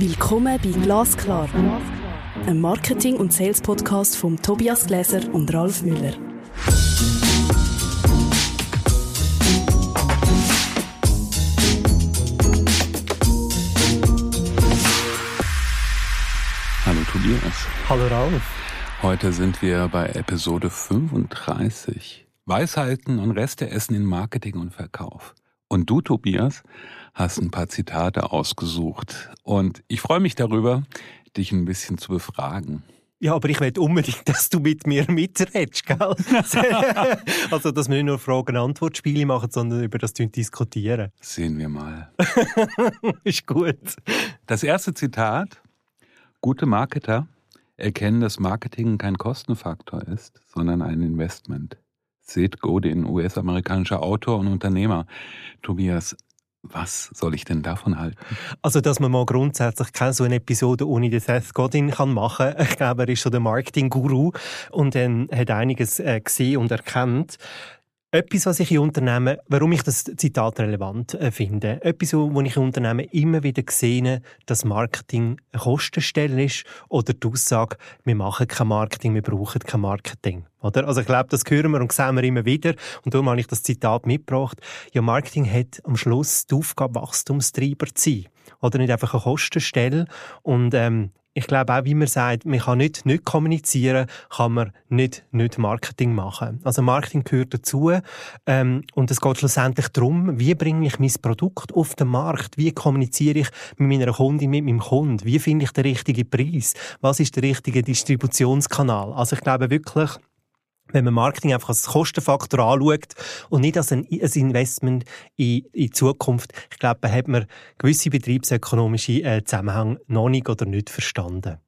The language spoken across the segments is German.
Willkommen bei Glasklar, einem Marketing- und Sales-Podcast von Tobias Gläser und Ralf Müller. Hallo Tobias. Hallo Ralf. Heute sind wir bei Episode 35. Weisheiten und Reste essen in Marketing und Verkauf. Und du, Tobias, hast ein paar Zitate ausgesucht. Und ich freue mich darüber, dich ein bisschen zu befragen. Ja, aber ich will unbedingt, dass du mit mir mitredest, gell? also, dass wir nicht nur Fragen-Antwort-Spiele machen, sondern über das diskutieren. Sehen wir mal. Ist gut. Das erste Zitat. Gute Marketer erkennen, dass Marketing kein Kostenfaktor ist, sondern ein Investment. Seth Godin, US-amerikanischer Autor und Unternehmer. Tobias, was soll ich denn davon halten? Also, dass man mal grundsätzlich keine so eine Episode ohne den Seth Godin kann machen kann. Ich glaube, er ist so der Marketing-Guru und ähm, hat einiges äh, gesehen und erkannt. Etwas, was ich in Unternehmen, warum ich das Zitat relevant äh, finde, etwas, wo ich in Unternehmen immer wieder sehe, dass Marketing eine Kostenstelle ist oder die Aussage, wir machen kein Marketing, wir brauchen kein Marketing. Oder? Also ich glaube, das hören wir und sehen wir immer wieder und darum habe ich das Zitat mitgebracht. Ja, Marketing hat am Schluss die Aufgabe, Wachstumstreiber zu sein. Oder nicht einfach eine Kostenstelle. Und ähm, ich glaube auch, wie man sagt, man kann nicht nicht kommunizieren, kann man nicht nicht Marketing machen. Also Marketing gehört dazu. Ähm, und es geht schlussendlich darum, wie bringe ich mein Produkt auf den Markt, wie kommuniziere ich mit meiner Kundin, mit meinem Kunden, wie finde ich den richtigen Preis, was ist der richtige Distributionskanal. Also ich glaube wirklich, wenn man Marketing einfach als Kostenfaktor anschaut und nicht als ein, Investment in, in Zukunft, ich glaube, da hat man gewisse betriebsökonomische äh, Zusammenhänge noch nicht oder nicht verstanden.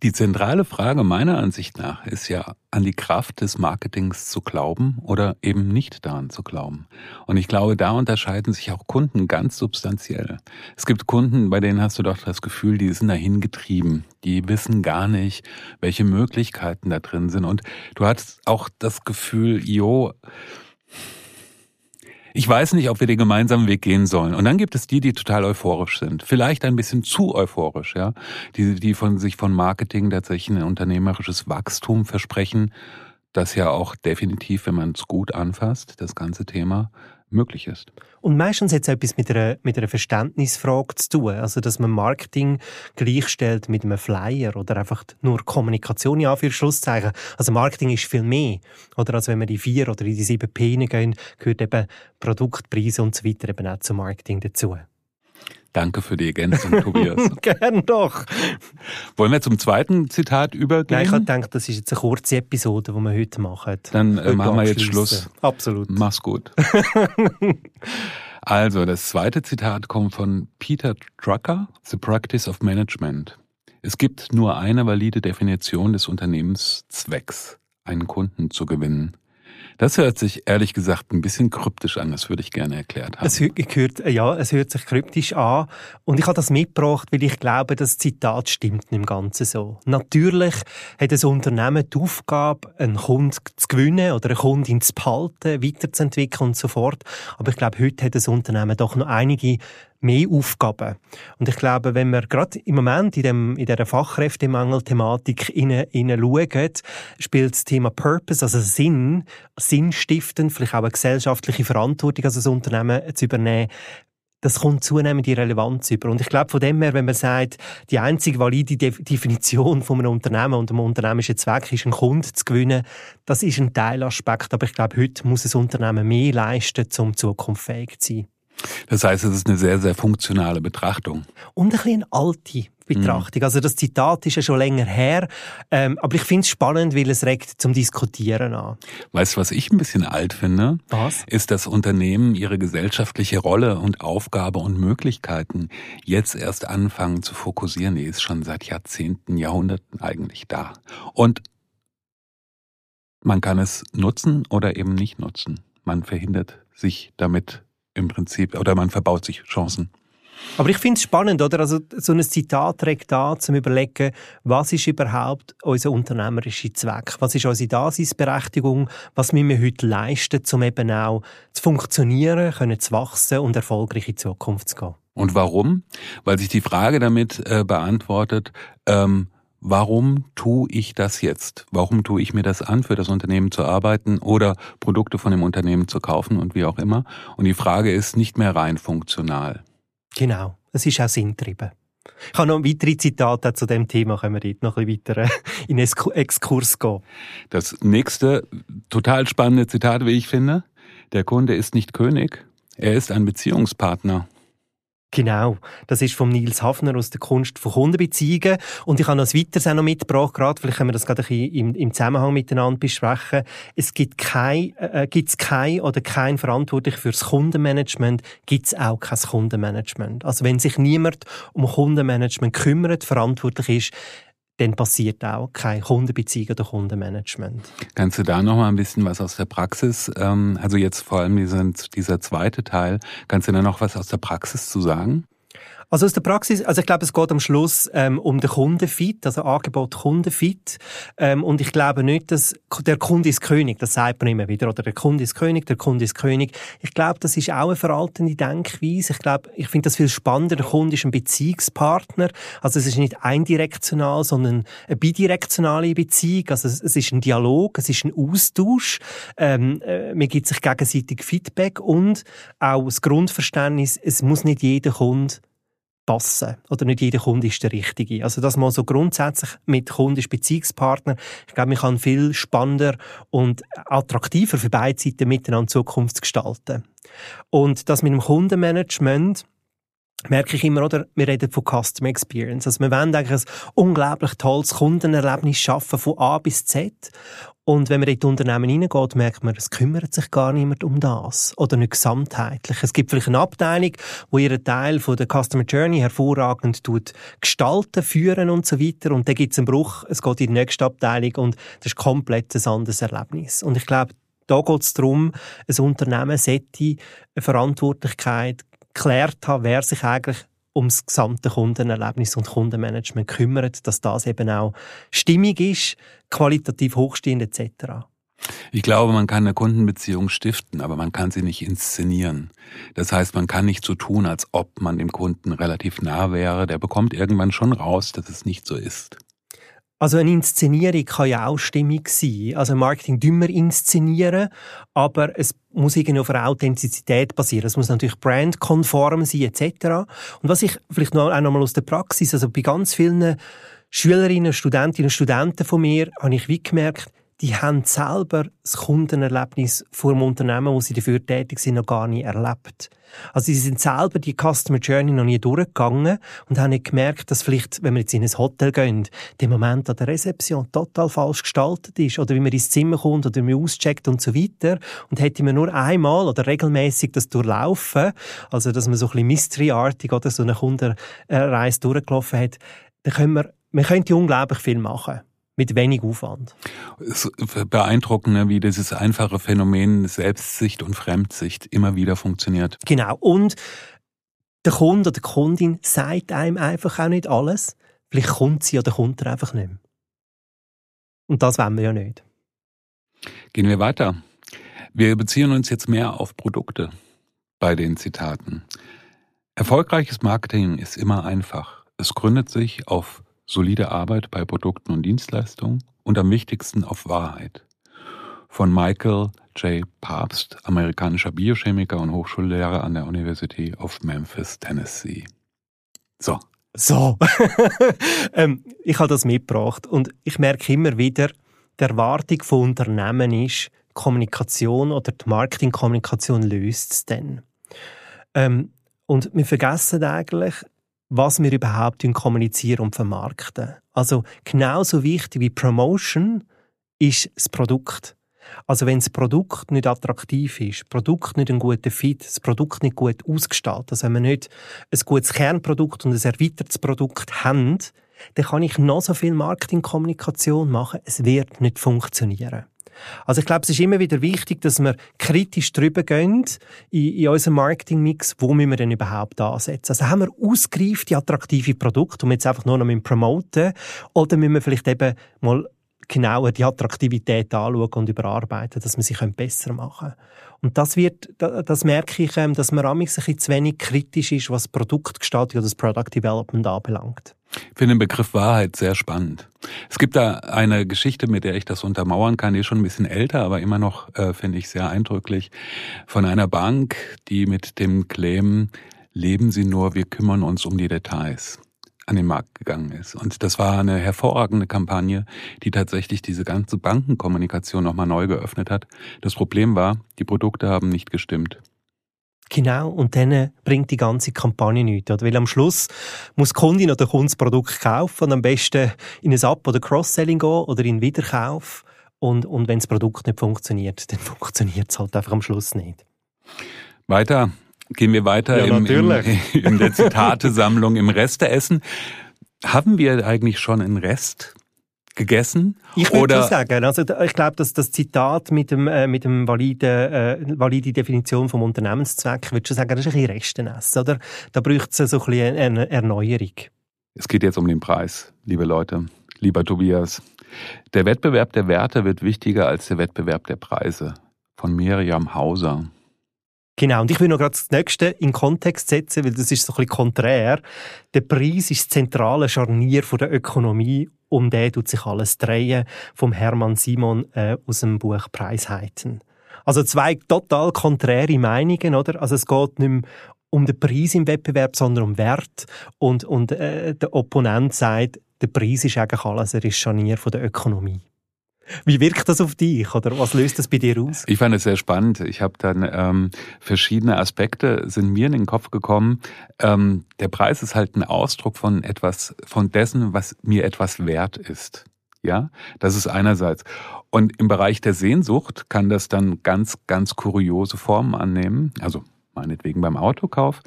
Die zentrale Frage meiner Ansicht nach ist ja, an die Kraft des Marketings zu glauben oder eben nicht daran zu glauben. Und ich glaube, da unterscheiden sich auch Kunden ganz substanziell. Es gibt Kunden, bei denen hast du doch das Gefühl, die sind dahin getrieben. Die wissen gar nicht, welche Möglichkeiten da drin sind. Und du hast auch das Gefühl, jo, ich weiß nicht, ob wir den gemeinsamen Weg gehen sollen. Und dann gibt es die, die total euphorisch sind. Vielleicht ein bisschen zu euphorisch, ja. Die, die von sich von Marketing tatsächlich ein unternehmerisches Wachstum versprechen, das ja auch definitiv, wenn man es gut anfasst, das ganze Thema möglich ist. Und meistens hat es etwas mit einer, mit einer Verständnisfrage zu tun. Also, dass man Marketing gleichstellt mit einem Flyer oder einfach nur Kommunikation, ja, für Schlusszeichen. Also, Marketing ist viel mehr. Oder als wenn wir die vier oder die sieben P gehen, gehört eben Produktpreise und so weiter eben auch zum Marketing dazu. Danke für die Ergänzung, Tobias. Gern doch. Wollen wir zum zweiten Zitat übergehen? Nein, ich habe gedacht, das ist jetzt eine kurze Episode, die wir heute machen. Dann äh, machen wir jetzt Schluss. Absolut. Mach's gut. also, das zweite Zitat kommt von Peter Drucker, The Practice of Management. Es gibt nur eine valide Definition des Unternehmenszwecks, einen Kunden zu gewinnen. Das hört sich ehrlich gesagt ein bisschen kryptisch an. Das würde ich gerne erklärt haben. Es hört, ja, es hört sich kryptisch an. Und ich habe das mitgebracht, weil ich glaube, das Zitat stimmt im Ganzen so. Natürlich hat das Unternehmen die Aufgabe, einen Kunden zu gewinnen oder eine Kundin zu behalten, weiterzuentwickeln und so fort. Aber ich glaube, heute hat das Unternehmen doch noch einige mehr Aufgaben. Und ich glaube, wenn wir gerade im Moment in, dem, in dieser Fachkräftemangel-Thematik schauen, spielt das Thema Purpose, also Sinn, Sinn stiften, vielleicht auch eine gesellschaftliche Verantwortung als ein Unternehmen zu übernehmen, das kommt zunehmend die Relevanz über. Und ich glaube, von dem her, wenn man sagt, die einzige valide Definition von einem Unternehmen und einem unternehmischen Zweck ist, einen Kunden zu gewinnen, das ist ein Teilaspekt. Aber ich glaube, heute muss ein Unternehmen mehr leisten, um zukunftsfähig zu sein. Das heißt, es ist eine sehr, sehr funktionale Betrachtung. Und ein bisschen alte Betrachtung. Mhm. Also das Zitat ist ja schon länger her, ähm, aber ich finde es spannend, weil es regt zum Diskutieren an. Weißt du, was ich ein bisschen alt finde? Was? Ist, dass Unternehmen ihre gesellschaftliche Rolle und Aufgabe und Möglichkeiten jetzt erst anfangen zu fokussieren. Die ist schon seit Jahrzehnten, Jahrhunderten eigentlich da. Und man kann es nutzen oder eben nicht nutzen. Man verhindert sich damit im Prinzip, oder man verbaut sich Chancen. Aber ich finde es spannend, oder? Also, so ein Zitat trägt da, zum überlegen, was ist überhaupt unser unternehmerischer Zweck? Was ist unsere Daseinsberechtigung? Was müssen wir heute leisten, um eben auch zu funktionieren, können zu wachsen und erfolgreich in die Zukunft zu gehen? Und warum? Weil sich die Frage damit äh, beantwortet, ähm, warum tue ich das jetzt? Warum tue ich mir das an, für das Unternehmen zu arbeiten oder Produkte von dem Unternehmen zu kaufen und wie auch immer? Und die Frage ist nicht mehr rein funktional. Genau, es ist auch sinntrieben. Ich habe noch weitere Zitate zu dem Thema, können wir dort noch ein bisschen weiter äh, in Exkurs gehen. Das nächste, total spannende Zitat, wie ich finde. Der Kunde ist nicht König, er ist ein Beziehungspartner. Genau, das ist von Nils Hafner aus der Kunst von Kundenbeziehungen und ich habe noch weiteres auch noch mitgebracht, gerade, vielleicht können wir das gerade ein bisschen im, im Zusammenhang miteinander besprechen. Es gibt kein, äh, gibt's kein oder kein verantwortlich fürs Kundenmanagement, gibt's auch kein Kundenmanagement. Also wenn sich niemand um Kundenmanagement kümmert, verantwortlich ist, dann passiert auch keine Kundenbeziehung oder Kundenmanagement. Kannst du da noch mal ein bisschen was aus der Praxis, ähm, also jetzt vor allem diesen, dieser zweite Teil, kannst du da noch was aus der Praxis zu sagen? Also aus der Praxis, also ich glaube, es geht am Schluss ähm, um den Kundenfit, also Angebot Kundenfit. Ähm, und ich glaube nicht, dass der Kunde ist König, das sagt man immer wieder, oder der Kunde ist König, der Kunde ist König. Ich glaube, das ist auch eine veraltende Denkweise. Ich glaube, ich finde das viel spannender. Der Kunde ist ein Beziehungspartner. Also es ist nicht eindirektional, sondern eine bidirektionale Beziehung. Also es, ist ein Dialog, es ist ein Austausch. Ähm, äh, man gibt sich gegenseitig Feedback und auch das Grundverständnis, es muss nicht jeder Kunde passen. Oder nicht jeder Kunde ist der Richtige. Also, dass man so grundsätzlich mit Kunden ist Beziehungspartner, ich glaube, man kann viel spannender und attraktiver für beide Seiten miteinander Zukunft gestalten. Und das mit dem Kundenmanagement, merke ich immer, oder? Wir reden von Customer Experience. Also, wir wollen eigentlich ein unglaublich tolles Kundenerlebnis schaffen, von A bis Z. Und wenn man in die Unternehmen hineingeht, merkt man, es kümmert sich gar niemand um das. Oder nicht gesamtheitlich. Es gibt vielleicht eine Abteilung, wo ihren Teil von der Customer Journey hervorragend tut, gestalten, führen und so weiter. Und dann gibt es einen Bruch, es geht in die nächste Abteilung und das ist komplett ein anderes Erlebnis. Und ich glaube, da geht es darum, ein Unternehmen sollte eine Verantwortlichkeit geklärt haben, wer sich eigentlich ums gesamte Kundenerlebnis und Kundenmanagement kümmert, dass das eben auch stimmig ist, qualitativ hochstehend etc. Ich glaube, man kann eine Kundenbeziehung stiften, aber man kann sie nicht inszenieren. Das heißt, man kann nicht so tun, als ob man dem Kunden relativ nah wäre. Der bekommt irgendwann schon raus, dass es nicht so ist. Also eine Inszenierung kann ja auch stimmig sein. Also Marketing dümmer inszenieren, aber es muss irgendwie auf einer Authentizität basieren. Es muss natürlich brandkonform sein etc. Und was ich vielleicht noch, auch noch mal aus der Praxis, also bei ganz vielen Schülerinnen, Studentinnen und Studenten von mir, habe ich wie gemerkt, die haben selber das Kundenerlebnis vor dem Unternehmen, wo sie dafür tätig sind, noch gar nicht erlebt. Also sie sind selber die Customer Journey noch nie durchgegangen und haben nicht gemerkt, dass vielleicht, wenn wir jetzt in ein Hotel gehen, der Moment an der Rezeption total falsch gestaltet ist oder wie man ins Zimmer kommt oder wie man auscheckt und so weiter. Und hätte man nur einmal oder regelmäßig das durchlaufen, also dass man so ein bisschen mysteryartig oder so eine Kundenreise durchgelaufen hat, dann können wir, man könnte unglaublich viel machen mit wenig Aufwand. Es ist beeindruckend, ne, wie dieses einfache Phänomen Selbstsicht und Fremdsicht immer wieder funktioniert. Genau. Und der Kunde oder die Kundin sagt einem einfach auch nicht alles. Vielleicht kommt sie oder kommt er einfach nicht mehr. Und das wollen wir ja nicht. Gehen wir weiter. Wir beziehen uns jetzt mehr auf Produkte bei den Zitaten. Erfolgreiches Marketing ist immer einfach. Es gründet sich auf solide Arbeit bei Produkten und Dienstleistungen und am wichtigsten auf Wahrheit. Von Michael J. Papst, amerikanischer Biochemiker und Hochschullehrer an der University of Memphis, Tennessee. So. So. ähm, ich habe das mitgebracht und ich merke immer wieder, die Erwartung von Unternehmen ist, Kommunikation oder die Marketingkommunikation löst es dann. Ähm, und wir vergessen eigentlich, was wir überhaupt kommunizieren und vermarkten. Also genauso wichtig wie Promotion ist das Produkt. Also wenn das Produkt nicht attraktiv ist, das Produkt nicht ein guter Fit, das Produkt nicht gut ausgestaltet, also wenn wir nicht ein gutes Kernprodukt und ein erweitertes Produkt haben, dann kann ich noch so viel Marketingkommunikation machen, es wird nicht funktionieren. Also ich glaube, es ist immer wieder wichtig, dass wir kritisch drüber gehen in, in unserem Marketingmix, wo müssen wir denn überhaupt ansetzen. Also haben wir ausgereifte, attraktive Produkte, um jetzt einfach nur noch promoten oder müssen wir vielleicht eben mal genauer die Attraktivität anschauen und überarbeiten, dass wir sie besser machen können. Und das wird, das merke ich, ähm, dass man ein bisschen zu wenig kritisch ist, was Produktgestaltung oder das Product Development anbelangt. Ich finde den Begriff Wahrheit sehr spannend. Es gibt da eine Geschichte, mit der ich das untermauern kann, die ist schon ein bisschen älter, aber immer noch, äh, finde ich, sehr eindrücklich, von einer Bank, die mit dem Claim, leben Sie nur, wir kümmern uns um die Details an den Markt gegangen ist. Und das war eine hervorragende Kampagne, die tatsächlich diese ganze Bankenkommunikation nochmal neu geöffnet hat. Das Problem war, die Produkte haben nicht gestimmt. Genau, und dann bringt die ganze Kampagne nichts. Oder? Weil am Schluss muss die Kundin oder der Kunde das Produkt kaufen und am besten in ein Up- oder Cross-Selling gehen oder in Wiederkauf. Und, und wenn das Produkt nicht funktioniert, dann funktioniert es halt einfach am Schluss nicht. Weiter Gehen wir weiter ja, im, im, in der Zitatesammlung im Resteessen. Haben wir eigentlich schon einen Rest gegessen? Ich würde so sagen. Also ich glaube, dass das Zitat mit dem äh, mit dem valide äh, valide Definition vom Unternehmenszweck, würde schon sagen, das ist ein bisschen Restenessen, oder? Da braucht es so ein bisschen eine Erneuerung. Es geht jetzt um den Preis, liebe Leute, lieber Tobias. Der Wettbewerb der Werte wird wichtiger als der Wettbewerb der Preise. Von Miriam Hauser. Genau, und ich will noch gerade das Nächste in Kontext setzen, weil das ist so ein bisschen konträr. Der Preis ist das zentrale Scharnier von der Ökonomie, um den tut sich alles drehen, vom Hermann Simon äh, aus dem Buch Preisheiten. Also zwei total konträre Meinungen, oder? Also es geht nicht mehr um den Preis im Wettbewerb, sondern um Wert. Und, und äh, der Opponent sagt, der Preis ist eigentlich alles, er ist Scharnier von der Ökonomie. Wie wirkt das auf dich oder was löst das bei dir aus? Ich fand es sehr spannend. Ich habe dann ähm, verschiedene Aspekte sind mir in den Kopf gekommen. Ähm, der Preis ist halt ein Ausdruck von etwas, von dessen, was mir etwas wert ist. Ja, das ist einerseits. Und im Bereich der Sehnsucht kann das dann ganz, ganz kuriose Formen annehmen. Also meinetwegen beim Autokauf.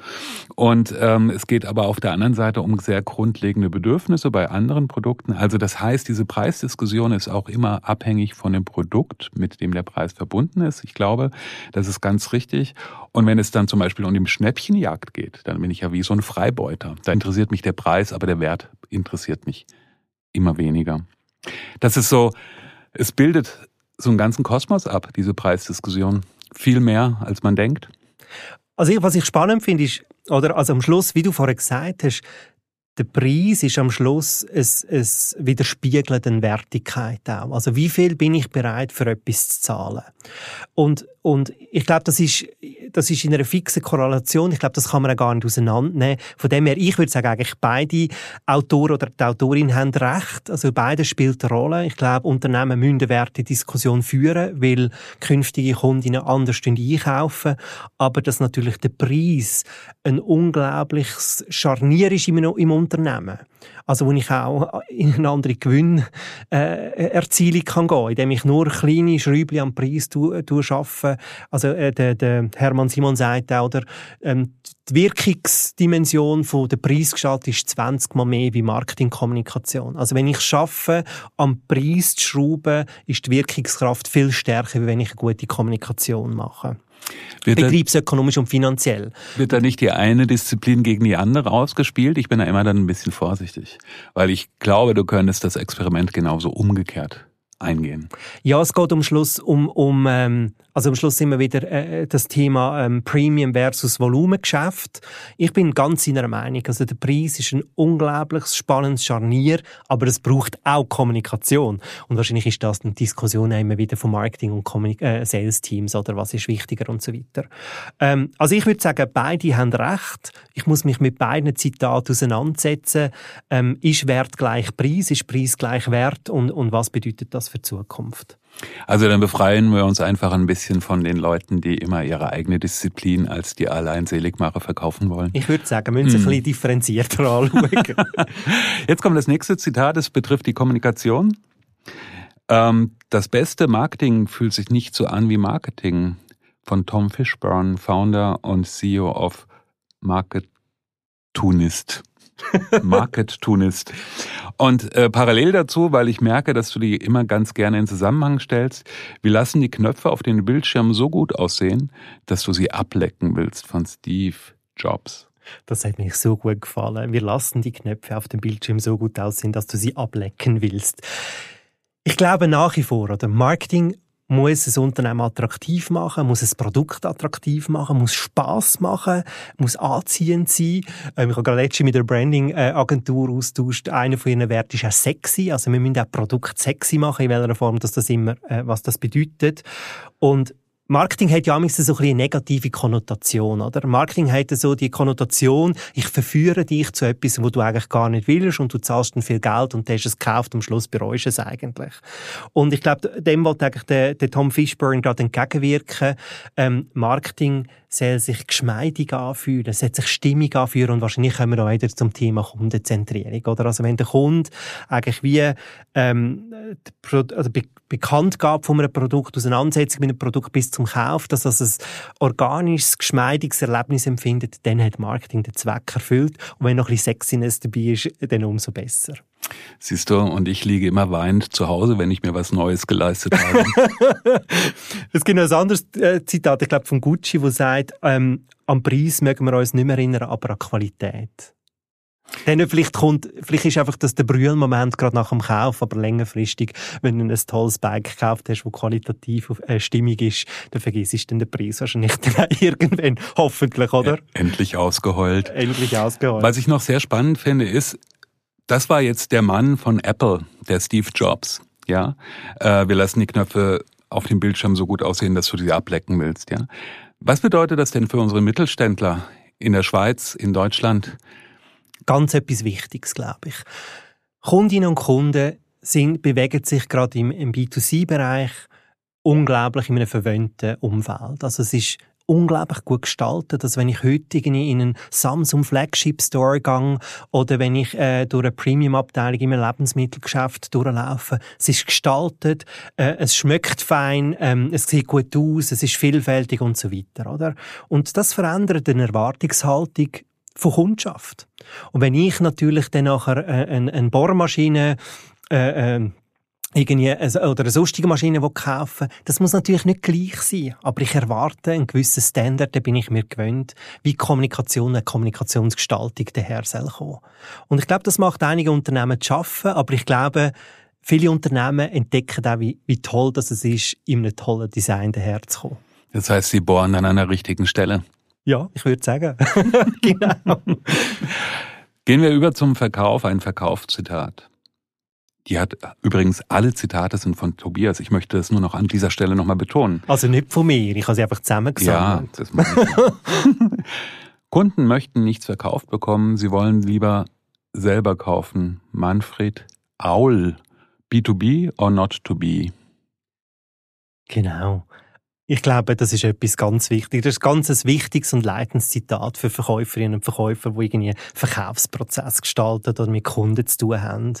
Und ähm, es geht aber auf der anderen Seite um sehr grundlegende Bedürfnisse bei anderen Produkten. Also das heißt, diese Preisdiskussion ist auch immer abhängig von dem Produkt, mit dem der Preis verbunden ist. Ich glaube, das ist ganz richtig. Und wenn es dann zum Beispiel um die Schnäppchenjagd geht, dann bin ich ja wie so ein Freibeuter. Da interessiert mich der Preis, aber der Wert interessiert mich immer weniger. Das ist so, es bildet so einen ganzen Kosmos ab, diese Preisdiskussion. Viel mehr, als man denkt. Also was ich spannend finde, ist, oder, also am Schluss, wie du vorher gesagt hast, der Preis ist am Schluss es, es widerspiegelt eine Wertigkeit auch. Also wie viel bin ich bereit für etwas zu zahlen? Und und ich glaube, das ist, das ist in einer fixen Korrelation. Ich glaube, das kann man auch gar nicht auseinandernehmen. Von dem her, ich würde sagen, eigentlich beide Autoren oder die Autorin haben recht. Also beide spielt eine Rolle. Ich glaube, Unternehmen müssen eine Wertediskussion führen, weil künftige Kundinnen anders einkaufen. Aber dass natürlich der Preis ein unglaubliches Scharnier ist im, im Unternehmen. Also wo ich auch in eine andere Gewinnerzielung äh, kann indem ich nur kleine Schräubchen am Preis schaffe. Also äh, der, der Hermann Simon sagt auch, oder, ähm, die Wirkungsdimension von der Preisgestaltung ist 20 mal mehr wie Marketingkommunikation. Also wenn ich schaffe, am Preis zu schrauben, ist die Wirkungskraft viel stärker, wie wenn ich eine gute Kommunikation mache. Wird betriebsökonomisch und finanziell. Wird da nicht die eine Disziplin gegen die andere ausgespielt? Ich bin da immer dann ein bisschen vorsichtig, weil ich glaube, du könntest das Experiment genauso umgekehrt eingehen. Ja, es geht um Schluss um, um ähm, also am Schluss immer wieder äh, das Thema ähm, Premium versus Volumengeschäft. Ich bin ganz in der Meinung, also der Preis ist ein unglaublich spannendes Scharnier, aber es braucht auch Kommunikation. Und wahrscheinlich ist das eine Diskussion immer wieder von Marketing und Kommunik äh, Sales Teams oder was ist wichtiger und so weiter. Ähm, also ich würde sagen, beide haben recht. Ich muss mich mit beiden Zitaten auseinandersetzen. Ähm, ist Wert gleich Preis? Ist Preis gleich Wert? Und, und was bedeutet das für die Zukunft? Also dann befreien wir uns einfach ein bisschen von den Leuten, die immer ihre eigene Disziplin als die Alleinseligmacher verkaufen wollen. Ich würde sagen, wir müssen hm. ein bisschen differenzierter anschauen. Jetzt kommt das nächste Zitat, es betrifft die Kommunikation. Ähm, das beste Marketing fühlt sich nicht so an wie Marketing. Von Tom Fishburne, Founder und CEO of Marketunist. Market-Tunist. Und äh, parallel dazu, weil ich merke, dass du die immer ganz gerne in Zusammenhang stellst, wir lassen die Knöpfe auf den Bildschirmen so gut aussehen, dass du sie ablecken willst von Steve Jobs. Das hat mir so gut gefallen. Wir lassen die Knöpfe auf dem Bildschirm so gut aussehen, dass du sie ablecken willst. Ich glaube nach wie vor, oder Marketing muss ein Unternehmen attraktiv machen, muss ein Produkt attraktiv machen, muss Spaß machen, muss anziehend sein. Ähm, ich habe gerade letztens mit der Branding-Agentur austauscht. Einer von ihren Werten ist auch sexy. Also wir müssen auch Produkt sexy machen, in welcher Form dass das immer, äh, was das bedeutet. Und Marketing hat ja manchmal so ein eine negative Konnotation, oder? Marketing hat so die Konnotation, ich verführe dich zu etwas, wo du eigentlich gar nicht willst und du zahlst dann viel Geld und hast es gekauft, am Schluss bereust es eigentlich. Und ich glaube, dem wollte eigentlich der, der Tom Fishburne gerade entgegenwirken. Ähm, Marketing soll sich geschmeidig anfühlen, es soll sich stimmig anfühlen und wahrscheinlich kommen wir auch wieder zum Thema Kundenzentrierung, oder? Also wenn der Kunde eigentlich wie ähm, die, also Be Bekanntgabe von einem Produkt, Auseinandersetzung mit einem Produkt bis zum Kauf, dass das ein organisches, geschmeidiges Erlebnis empfindet, dann hat Marketing den Zweck erfüllt und wenn noch ein bisschen Sexiness dabei ist, dann umso besser. Siehst du, und ich liege immer weinend zu Hause, wenn ich mir was Neues geleistet habe. es gibt noch ein anderes äh, Zitat, ich glaube von Gucci, wo sagt, ähm, am Preis mögen wir uns nicht mehr erinnern, aber an Qualität. Dann vielleicht kommt, vielleicht ist einfach das der Brühlmoment gerade nach dem Kauf, aber längerfristig, wenn du ein tolles Bike gekauft hast, das qualitativ äh, stimmig ist, dann vergisst du dann den Preis wahrscheinlich dann irgendwann, hoffentlich, oder? Endlich ausgeheult. Endlich ausgeheult. Was ich noch sehr spannend finde, ist, das war jetzt der Mann von Apple, der Steve Jobs. Ja, äh, wir lassen die Knöpfe auf dem Bildschirm so gut aussehen, dass du sie ablecken willst. Ja, was bedeutet das denn für unsere Mittelständler in der Schweiz, in Deutschland? Ganz etwas Wichtiges, glaube ich. Kundinnen und Kunden sind, bewegen sich gerade im, im B2C-Bereich unglaublich in einem verwöhnten Umfeld. Also es ist unglaublich gut gestaltet. Also wenn ich heute in einen Samsung Flagship Store gehe oder wenn ich äh, durch eine Premium-Abteilung im Lebensmittelgeschäft durchlaufe, es ist gestaltet, äh, es schmeckt fein, ähm, es sieht gut aus, es ist vielfältig und so weiter, oder? Und das verändert eine Erwartungshaltung von Kundschaft. Und wenn ich natürlich dann nachher äh, eine, eine Bohrmaschine äh, äh, irgendwie eine, oder eine sonstige Maschine kaufen das muss natürlich nicht gleich sein, aber ich erwarte einen gewissen Standard, den bin ich mir gewöhnt, wie Kommunikation, eine Kommunikationsgestaltung daher soll kommen. Und ich glaube, das macht einige Unternehmen zu schaffen, aber ich glaube, viele Unternehmen entdecken auch, wie, wie toll das es ist, in einem tollen Design daherzukommen. Das heißt, sie bohren an einer richtigen Stelle. Ja, ich würde sagen. genau. Gehen wir über zum Verkauf, ein Verkaufszitat. Die hat übrigens alle Zitate sind von Tobias. Ich möchte das nur noch an dieser Stelle nochmal betonen. Also nicht von mir, ich habe sie einfach zusammengesammelt. Ja, das meine ich. Kunden möchten nichts verkauft bekommen, sie wollen lieber selber kaufen. Manfred Aul. B2B or not to be? Genau. Ich glaube, das ist etwas ganz Wichtiges. Das ist ganz ein wichtiges und leitendes Zitat für Verkäuferinnen und Verkäufer, die irgendwie einen Verkaufsprozess gestalten oder mit Kunden zu tun haben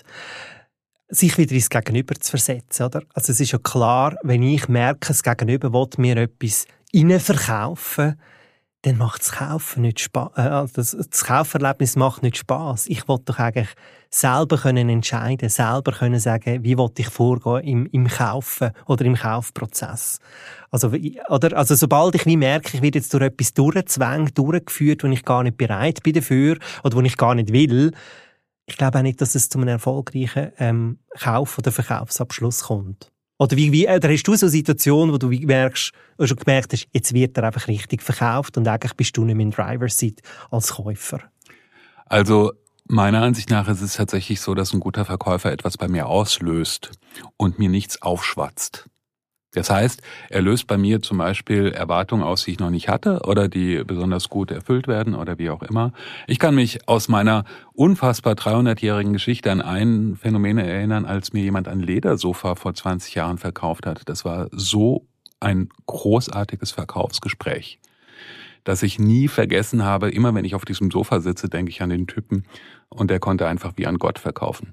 sich wieder ins Gegenüber zu versetzen, oder? Also es ist ja klar, wenn ich merke, das Gegenüber will mir etwas verkaufen, dann macht das Kaufen nicht Spaß. Äh, also das, Kauferlebnis macht nicht Spaß. Ich will doch eigentlich selber können entscheiden, selber können sagen, wie will ich vorgehen im, im Kaufen oder im Kaufprozess. Also, oder, also sobald ich wie merke, ich werde jetzt durch etwas durchgezwängt, durchgeführt, wo ich gar nicht bereit bin dafür oder wo ich gar nicht will, ich glaube auch nicht, dass es zu einem erfolgreichen ähm, Kauf- oder Verkaufsabschluss kommt. Oder, wie, wie, oder hast du so eine Situation, wo du merkst, oder schon gemerkt hast, jetzt wird er einfach richtig verkauft und eigentlich bist du nicht mehr in Driver's Seat als Käufer? Also, meiner Ansicht nach ist es tatsächlich so, dass ein guter Verkäufer etwas bei mir auslöst und mir nichts aufschwatzt. Das heißt, er löst bei mir zum Beispiel Erwartungen aus, die ich noch nicht hatte oder die besonders gut erfüllt werden oder wie auch immer. Ich kann mich aus meiner unfassbar 300-jährigen Geschichte an ein Phänomen erinnern, als mir jemand ein Ledersofa vor 20 Jahren verkauft hat. Das war so ein großartiges Verkaufsgespräch, dass ich nie vergessen habe, immer wenn ich auf diesem Sofa sitze, denke ich an den Typen und der konnte einfach wie an Gott verkaufen.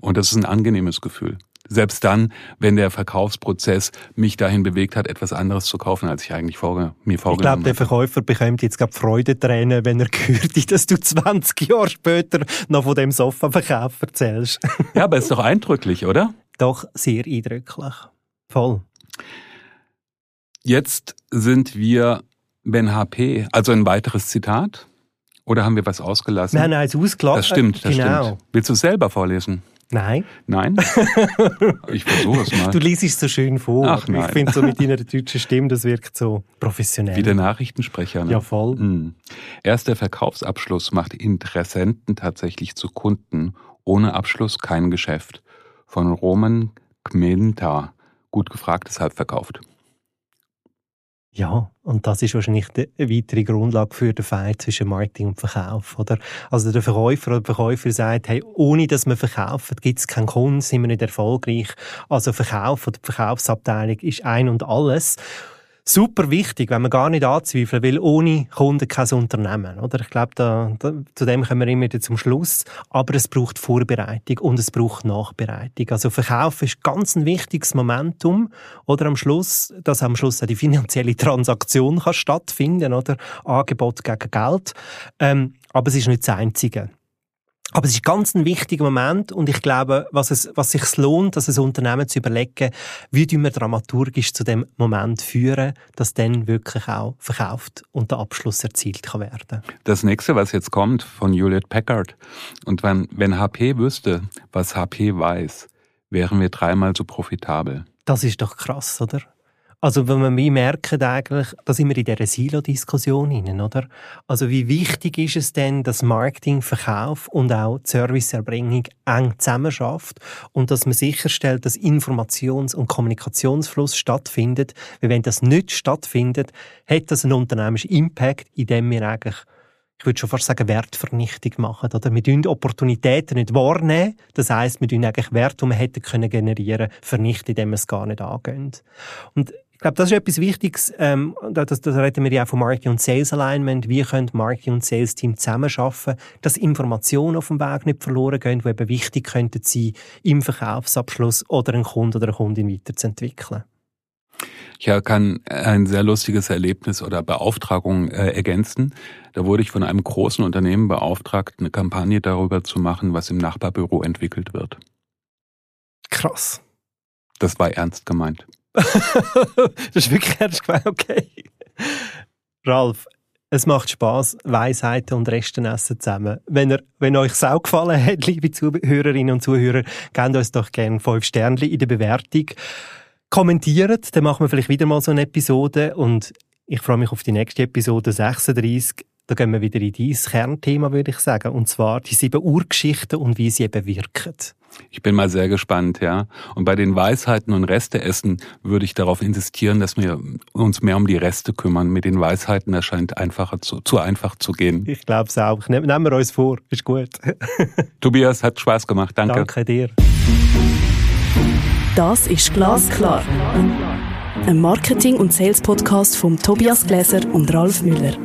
Und das ist ein angenehmes Gefühl. Selbst dann, wenn der Verkaufsprozess mich dahin bewegt hat, etwas anderes zu kaufen, als ich eigentlich vorge mir vorgenommen Ich glaube, der Verkäufer bekommt jetzt gerade Freudentränen, wenn er hört, dass du 20 Jahre später noch von dem Sofaverkauf erzählst. ja, aber ist doch eindrücklich, oder? Doch, sehr eindrücklich. Voll. Jetzt sind wir Ben HP, also ein weiteres Zitat. Oder haben wir was ausgelassen? Wir haben eins ausgelassen. Das stimmt, das genau. stimmt. Willst du es selber vorlesen? Nein. Nein? Ich versuche es mal. Du liest es so schön vor. Ach, nein. Ich finde so mit deiner deutschen Stimme, das wirkt so professionell. Wie der Nachrichtensprecher. Ne? Ja, voll. Mhm. Erst der Verkaufsabschluss macht Interessenten tatsächlich zu Kunden. Ohne Abschluss kein Geschäft. Von Roman Kmenta. Gut gefragt, deshalb verkauft. Ja, und das ist wahrscheinlich eine weitere Grundlage für den Fight zwischen Marketing und Verkauf, oder? Also der Verkäufer oder der Verkäufer sagt, hey, ohne dass wir verkaufen, gibt es keinen Kunden, sind wir nicht erfolgreich. Also Verkauf oder die Verkaufsabteilung ist ein und alles super wichtig, wenn man gar nicht anzweifeln will, ohne Kunden kein Unternehmen. Oder? Ich glaube, da, da, zu dem kommen wir immer wieder zum Schluss. Aber es braucht Vorbereitung und es braucht Nachbereitung. Also Verkauf ist ganz ein wichtiges Momentum. Oder am Schluss, dass am Schluss auch die finanzielle Transaktion kann stattfinden oder Angebot gegen Geld. Ähm, aber es ist nicht das Einzige. Aber es ist ganz ein wichtiger Moment und ich glaube, was es, was sich lohnt, dass ein Unternehmen zu überlegen, wie wir dramaturgisch zu dem Moment führen, dass dann wirklich auch verkauft und der Abschluss erzielt kann werden. Das nächste, was jetzt kommt von Juliet Packard. Und wenn, wenn HP wüsste, was HP weiß, wären wir dreimal so profitabel. Das ist doch krass, oder? Also wenn wir wie merken eigentlich, da sind wir in dieser Silo-Diskussion hinein, oder? Also wie wichtig ist es denn, dass Marketing, Verkauf und auch die Serviceerbringung eng zusammenschafft und dass man sicherstellt, dass Informations- und Kommunikationsfluss stattfindet. Weil wenn das nicht stattfindet, hat das einen unternehmerischen Impact, indem wir eigentlich ich würde schon fast sagen, Wertvernichtung machen. Oder? Wir tun Opportunitäten nicht wahrnehmen. Das heisst, wir tun eigentlich Wert, die wir hätten können generieren, vernichten, indem wir es gar nicht angehen. Und ich glaube, das ist etwas Wichtiges. Ähm, das, das reden wir ja auch von Marketing und Sales Alignment. Wie können Marketing und Sales Team zusammenarbeiten, dass Informationen auf dem Weg nicht verloren gehen, die eben wichtig könnten sein, im Verkaufsabschluss oder einen Kunden oder eine Kundin weiterzuentwickeln. Ich kann ein sehr lustiges Erlebnis oder Beauftragung äh, ergänzen. Da wurde ich von einem großen Unternehmen beauftragt, eine Kampagne darüber zu machen, was im Nachbarbüro entwickelt wird. Krass. Das war ernst gemeint. das ist wirklich ernst gemeint, okay. Ralf, es macht Spaß, Weisheiten und Resten essen zusammen. Wenn, er, wenn euch es auch gefallen hat, liebe Zuhörerinnen und Zuhörer, gebt uns doch gerne fünf Sterne in der Bewertung. Kommentiert, dann machen wir vielleicht wieder mal so eine Episode und ich freue mich auf die nächste Episode 36. Da gehen wir wieder in dein Kernthema, würde ich sagen, und zwar die sieben Urgeschichten und wie sie eben wirken. Ich bin mal sehr gespannt, ja. Und bei den Weisheiten und Resteessen würde ich darauf insistieren, dass wir uns mehr um die Reste kümmern. Mit den Weisheiten erscheint einfacher zu, zu einfach zu gehen. Ich glaube es auch. Nehmen wir uns vor. Ist gut. Tobias, hat Spaß gemacht. Danke. Danke dir. Das ist Glasklar. Ein Marketing- und Sales-Podcast von Tobias Gläser und Ralf Müller.